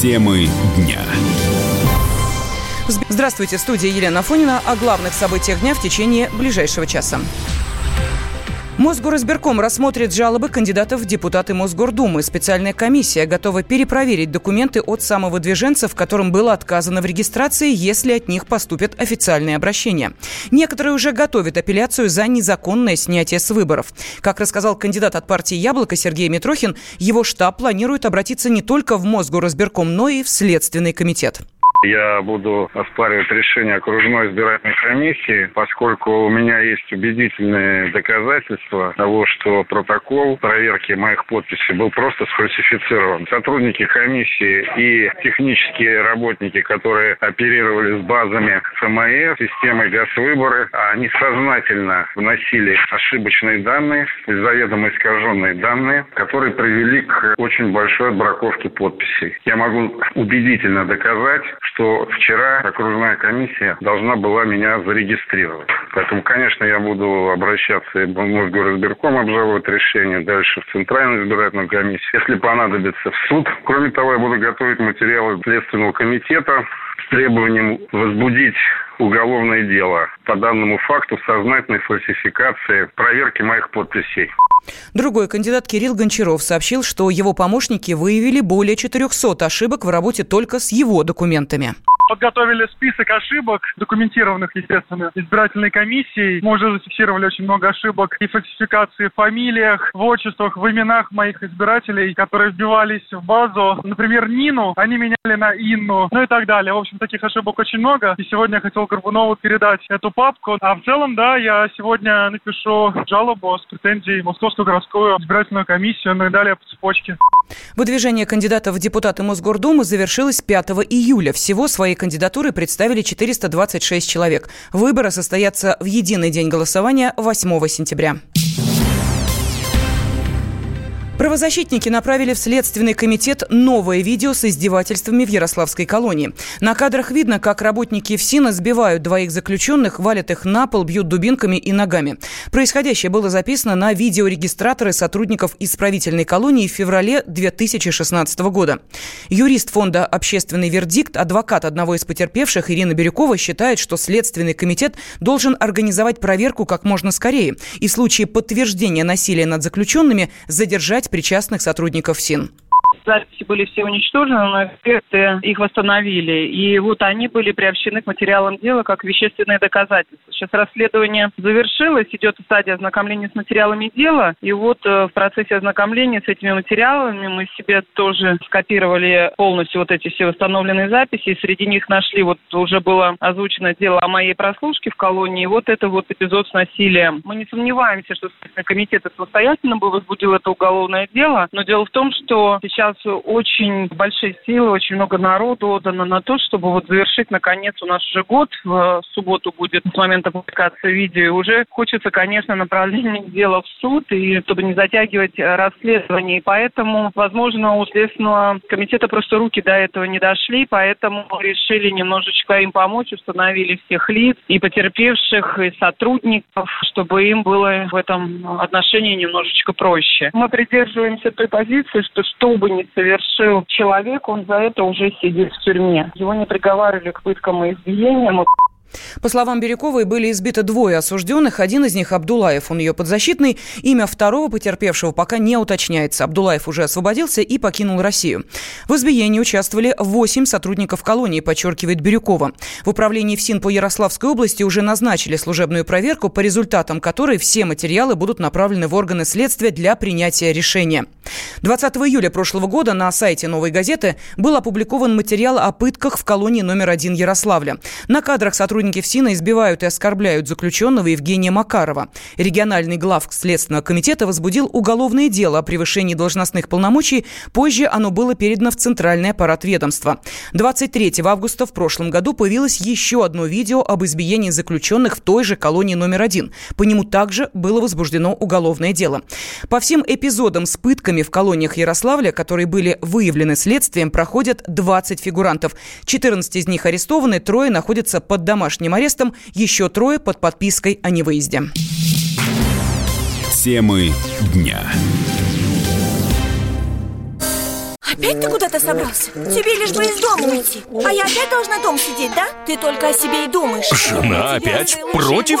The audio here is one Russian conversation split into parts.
Темы дня. Здравствуйте, студия Елена Фонина о главных событиях дня в течение ближайшего часа. Мосгоризбирком рассмотрит жалобы кандидатов в депутаты Мосгордумы. Специальная комиссия готова перепроверить документы от самовыдвиженцев, которым было отказано в регистрации, если от них поступят официальные обращения. Некоторые уже готовят апелляцию за незаконное снятие с выборов. Как рассказал кандидат от партии «Яблоко» Сергей Митрохин, его штаб планирует обратиться не только в Мосгоризбирком, но и в Следственный комитет. Я буду оспаривать решение окружной избирательной комиссии, поскольку у меня есть убедительные доказательства того, что протокол проверки моих подписей был просто сфальсифицирован. Сотрудники комиссии и технические работники, которые оперировали с базами ФМС, системой газвыборы, они сознательно вносили ошибочные данные, заведомо искаженные данные, которые привели к очень большой отбраковке подписей. Я могу убедительно доказать, что вчера окружная комиссия должна была меня зарегистрировать. Поэтому, конечно, я буду обращаться и в Мосгоризбирком обжаловать решение, дальше в Центральную избирательную комиссию, если понадобится в суд. Кроме того, я буду готовить материалы Следственного комитета с требованием возбудить уголовное дело по данному факту сознательной фальсификации проверки моих подписей. Другой кандидат Кирилл Гончаров сообщил, что его помощники выявили более 400 ошибок в работе только с его документами подготовили список ошибок, документированных, естественно, избирательной комиссией. Мы уже зафиксировали очень много ошибок и фальсификации в фамилиях, в отчествах, в именах моих избирателей, которые вбивались в базу. Например, Нину они меняли на Инну, ну и так далее. В общем, таких ошибок очень много. И сегодня я хотел Горбунову передать эту папку. А в целом, да, я сегодня напишу жалобу с претензией в Московскую городскую избирательную комиссию, ну и далее по цепочке. Выдвижение кандидатов в депутаты Мосгордумы завершилось 5 июля. Всего свои кандидатуры представили 426 человек. Выборы состоятся в единый день голосования 8 сентября. Правозащитники направили в Следственный комитет новое видео с издевательствами в Ярославской колонии. На кадрах видно, как работники ФСИНа сбивают двоих заключенных, валят их на пол, бьют дубинками и ногами. Происходящее было записано на видеорегистраторы сотрудников исправительной колонии в феврале 2016 года. Юрист фонда «Общественный вердикт», адвокат одного из потерпевших Ирина Бирюкова считает, что Следственный комитет должен организовать проверку как можно скорее и в случае подтверждения насилия над заключенными задержать причастных сотрудников СИН записи были все уничтожены, но эксперты их восстановили. И вот они были приобщены к материалам дела как вещественные доказательства. Сейчас расследование завершилось, идет стадия ознакомления с материалами дела. И вот э, в процессе ознакомления с этими материалами мы себе тоже скопировали полностью вот эти все восстановленные записи. И среди них нашли, вот уже было озвучено дело о моей прослушке в колонии. И вот это вот эпизод с насилием. Мы не сомневаемся, что комитет самостоятельно бы возбудил это уголовное дело. Но дело в том, что сейчас очень большие силы, очень много народу отдано на то, чтобы вот завершить, наконец, у нас уже год, в субботу будет с момента публикации видео, уже хочется, конечно, направление дела в суд, и чтобы не затягивать расследование. И поэтому, возможно, у Следственного комитета просто руки до этого не дошли, поэтому решили немножечко им помочь, установили всех лиц, и потерпевших, и сотрудников, чтобы им было в этом отношении немножечко проще. Мы придерживаемся той позиции, что что бы ни совершил человек, он за это уже сидит в тюрьме. Его не приговаривали к пыткам и избиениям. По словам Бирюковой, были избиты двое осужденных. Один из них Абдулаев, он ее подзащитный. Имя второго потерпевшего пока не уточняется. Абдулаев уже освободился и покинул Россию. В избиении участвовали восемь сотрудников колонии, подчеркивает Бирюкова. В управлении ФСИН по Ярославской области уже назначили служебную проверку, по результатам которой все материалы будут направлены в органы следствия для принятия решения. 20 июля прошлого года на сайте «Новой газеты» был опубликован материал о пытках в колонии номер один Ярославля. На кадрах сотрудников Сотрудники ФСИНа избивают и оскорбляют заключенного Евгения Макарова. Региональный глав Следственного комитета возбудил уголовное дело о превышении должностных полномочий. Позже оно было передано в Центральный аппарат ведомства. 23 августа в прошлом году появилось еще одно видео об избиении заключенных в той же колонии номер один. По нему также было возбуждено уголовное дело. По всем эпизодам с пытками в колониях Ярославля, которые были выявлены следствием, проходят 20 фигурантов. 14 из них арестованы, трое находятся под домашним домашним арестом, еще трое под подпиской о невыезде. Темы дня. Опять ты куда-то собрался? Тебе лишь бы из дома уйти А я опять должна дом сидеть, да? Ты только о себе и думаешь Жена опять против?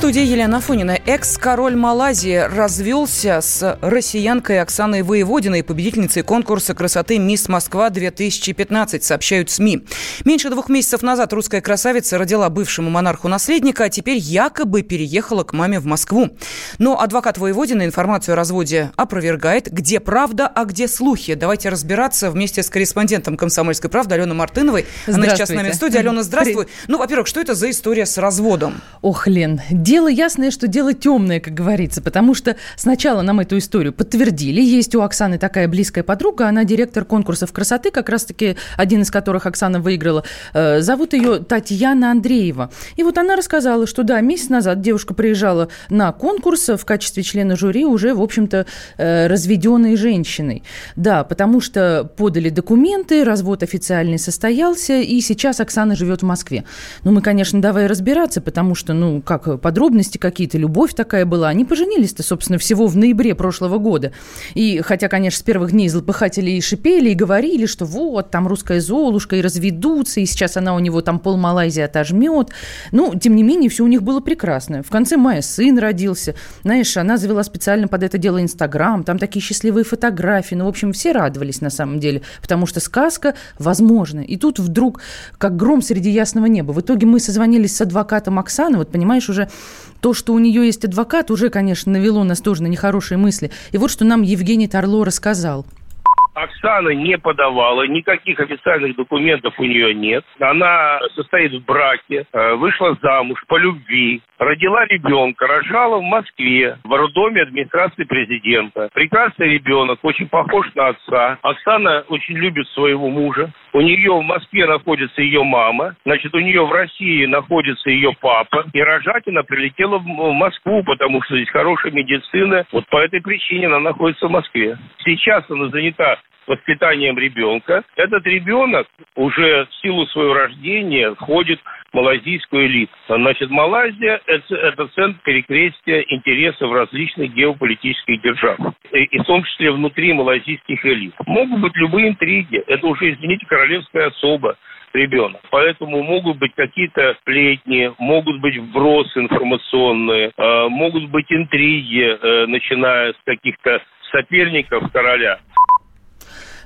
студии Елена Афонина. Экс-король Малайзии развелся с россиянкой Оксаной Воеводиной, победительницей конкурса красоты «Мисс Москва-2015», сообщают СМИ. Меньше двух месяцев назад русская красавица родила бывшему монарху наследника, а теперь якобы переехала к маме в Москву. Но адвокат Воеводина информацию о разводе опровергает. Где правда, а где слухи? Давайте разбираться вместе с корреспондентом «Комсомольской правды» Аленой Мартыновой. Она сейчас с нами в студии. Алена, здравствуй. Ну, во-первых, что это за история с разводом? Ох, Лен, Дело ясное, что дело темное, как говорится, потому что сначала нам эту историю подтвердили. Есть у Оксаны такая близкая подруга, она директор конкурсов красоты, как раз-таки один из которых Оксана выиграла. Э, зовут ее Татьяна Андреева. И вот она рассказала, что да, месяц назад девушка приезжала на конкурс в качестве члена жюри уже, в общем-то, э, разведенной женщиной. Да, потому что подали документы, развод официальный состоялся, и сейчас Оксана живет в Москве. Ну, мы, конечно, давай разбираться, потому что, ну, как подруга подробности какие-то, любовь такая была. Они поженились-то, собственно, всего в ноябре прошлого года. И хотя, конечно, с первых дней злопыхатели и шипели, и говорили, что вот, там русская Золушка, и разведутся, и сейчас она у него там пол Малайзии отожмет. Ну, тем не менее, все у них было прекрасно. В конце мая сын родился. Знаешь, она завела специально под это дело Инстаграм, там такие счастливые фотографии. Ну, в общем, все радовались на самом деле, потому что сказка возможна. И тут вдруг, как гром среди ясного неба. В итоге мы созвонились с адвокатом Оксаны, вот понимаешь, уже то, что у нее есть адвокат, уже, конечно, навело нас тоже на нехорошие мысли. И вот что нам Евгений Тарло рассказал. Оксана не подавала, никаких официальных документов у нее нет. Она состоит в браке, э, вышла замуж по любви, родила ребенка, рожала в Москве, в роддоме администрации президента. Прекрасный ребенок, очень похож на отца. Оксана очень любит своего мужа. У нее в Москве находится ее мама, значит, у нее в России находится ее папа. И рожать она прилетела в Москву, потому что здесь хорошая медицина. Вот по этой причине она находится в Москве. Сейчас она занята воспитанием ребенка. Этот ребенок уже в силу своего рождения входит малазийскую элиту. Значит, Малайзия это, это центр перекрестия интересов различных геополитических держав, и, и в том числе внутри малазийских элит. Могут быть любые интриги. Это уже, извините, королевская особа ребенок. Поэтому могут быть какие-то сплетни, могут быть вбросы информационные, э, могут быть интриги, э, начиная с каких-то соперников короля.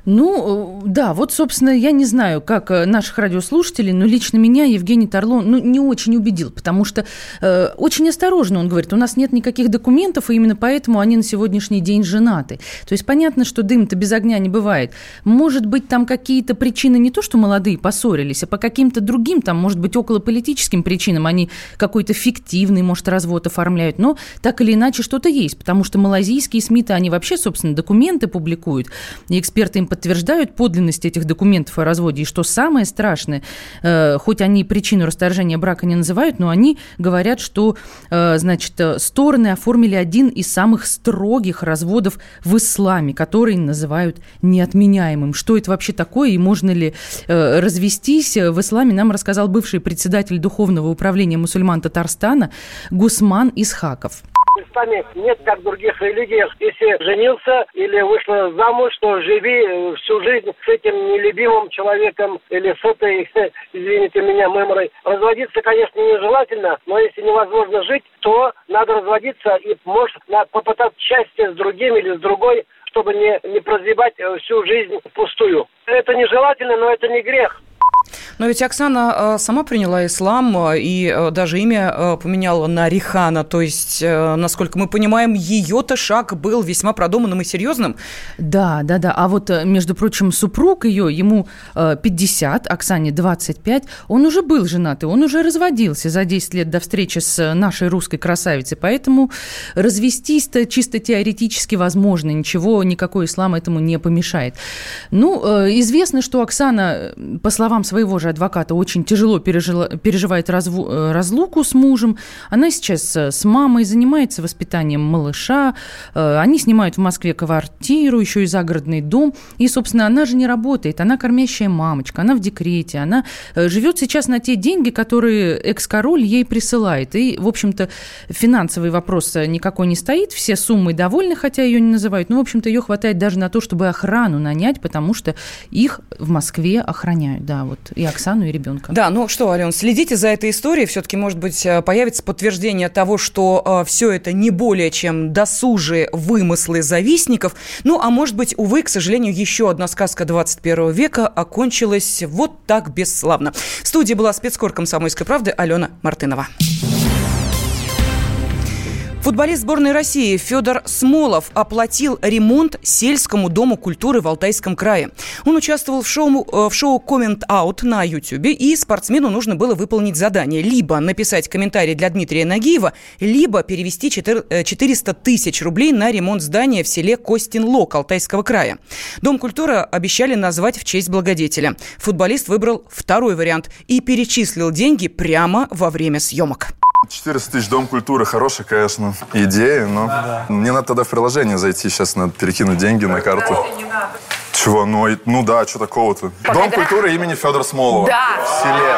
Ну, э, да, вот, собственно, я не знаю, как э, наших радиослушателей, но лично меня Евгений Тарлон ну, не очень убедил, потому что э, очень осторожно он говорит, у нас нет никаких документов, и именно поэтому они на сегодняшний день женаты. То есть понятно, что дым-то без огня не бывает. Может быть, там какие-то причины не то, что молодые поссорились, а по каким-то другим, там, может быть, около политическим причинам они какой-то фиктивный, может, развод оформляют, но так или иначе что-то есть, потому что малазийские СМИ-то, они вообще, собственно, документы публикуют, и эксперты им подтверждают подлинность этих документов о разводе. И что самое страшное, э, хоть они причину расторжения брака не называют, но они говорят, что, э, значит, э, стороны оформили один из самых строгих разводов в исламе, который называют неотменяемым. Что это вообще такое и можно ли развестись? В исламе нам рассказал бывший председатель Духовного управления мусульман Татарстана Гусман Исхаков. Исламе нет, как в других религиях. Если женился или вышла замуж, то живи э, всю жизнь с этим нелюбимым человеком или с этой, извините меня, меморой. Разводиться, конечно, нежелательно, но если невозможно жить, то надо разводиться и, может, попытаться счастье с другим или с другой, чтобы не, не прозябать э, всю жизнь впустую. Это нежелательно, но это не грех. Но ведь Оксана сама приняла ислам и даже имя поменяла на Рихана. То есть, насколько мы понимаем, ее-то шаг был весьма продуманным и серьезным. Да, да, да. А вот, между прочим, супруг ее, ему 50, Оксане 25, он уже был женат, и он уже разводился за 10 лет до встречи с нашей русской красавицей. Поэтому развестись-то чисто теоретически возможно. Ничего, никакой ислам этому не помешает. Ну, известно, что Оксана, по словам своего же адвоката, очень тяжело пережила, переживает разву, э, разлуку с мужем. Она сейчас э, с мамой занимается воспитанием малыша. Э, они снимают в Москве квартиру, еще и загородный дом. И, собственно, она же не работает. Она кормящая мамочка, она в декрете. Она живет сейчас на те деньги, которые экс-король ей присылает. И, в общем-то, финансовый вопрос никакой не стоит. Все суммы довольны, хотя ее не называют. Но, в общем-то, ее хватает даже на то, чтобы охрану нанять, потому что их в Москве охраняют, да, вот и Оксану, и ребенка. Да, ну что, Ален, следите за этой историей, все-таки, может быть, э, появится подтверждение того, что э, все это не более чем досужие вымыслы завистников, ну, а может быть, увы, к сожалению, еще одна сказка 21 века окончилась вот так бесславно. В студии была спецкор «Комсомольской правды» Алена Мартынова. Футболист сборной России Федор Смолов оплатил ремонт сельскому дому культуры в Алтайском крае. Он участвовал в шоу, э, в шоу Comment Out на YouTube, и спортсмену нужно было выполнить задание. Либо написать комментарий для Дмитрия Нагиева, либо перевести 400 э, тысяч рублей на ремонт здания в селе Костин-Лок Алтайского края. Дом культуры обещали назвать в честь благодетеля. Футболист выбрал второй вариант и перечислил деньги прямо во время съемок. 400 тысяч Дом культуры, хорошая, конечно, идея, но да. мне надо тогда в приложение зайти, сейчас надо перекинуть деньги на карту. Чего? Ну, ну да, что такого-то? Дом культуры имени Федора Смолова. Да. В селе.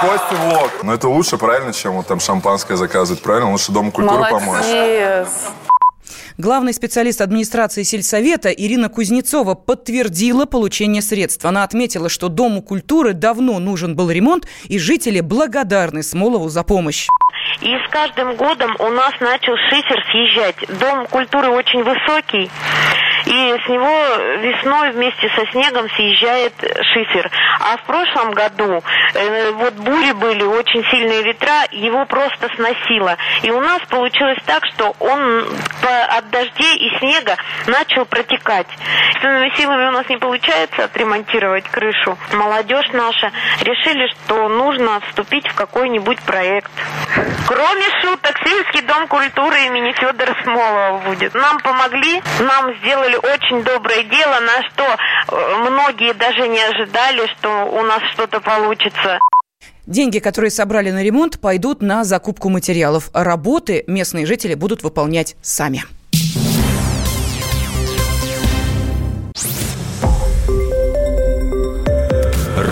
Костин Лок. Но это лучше, правильно, чем вот там шампанское заказывать, правильно? Лучше Дом культуры помочь. Главный специалист администрации сельсовета Ирина Кузнецова подтвердила получение средств. Она отметила, что Дому культуры давно нужен был ремонт, и жители благодарны Смолову за помощь. И с каждым годом у нас начал шифер съезжать. Дом культуры очень высокий, и с него весной вместе со снегом съезжает шифер. А в прошлом году э, вот бури были, очень сильные ветра, его просто сносило. И у нас получилось так, что он по, дождей и снега начал протекать. Собственными силами у нас не получается отремонтировать крышу. Молодежь наша решили, что нужно вступить в какой-нибудь проект. Кроме шуток, сельский дом культуры имени Федора Смолова будет. Нам помогли, нам сделали очень доброе дело, на что э, многие даже не ожидали, что у нас что-то получится. Деньги, которые собрали на ремонт, пойдут на закупку материалов. Работы местные жители будут выполнять сами.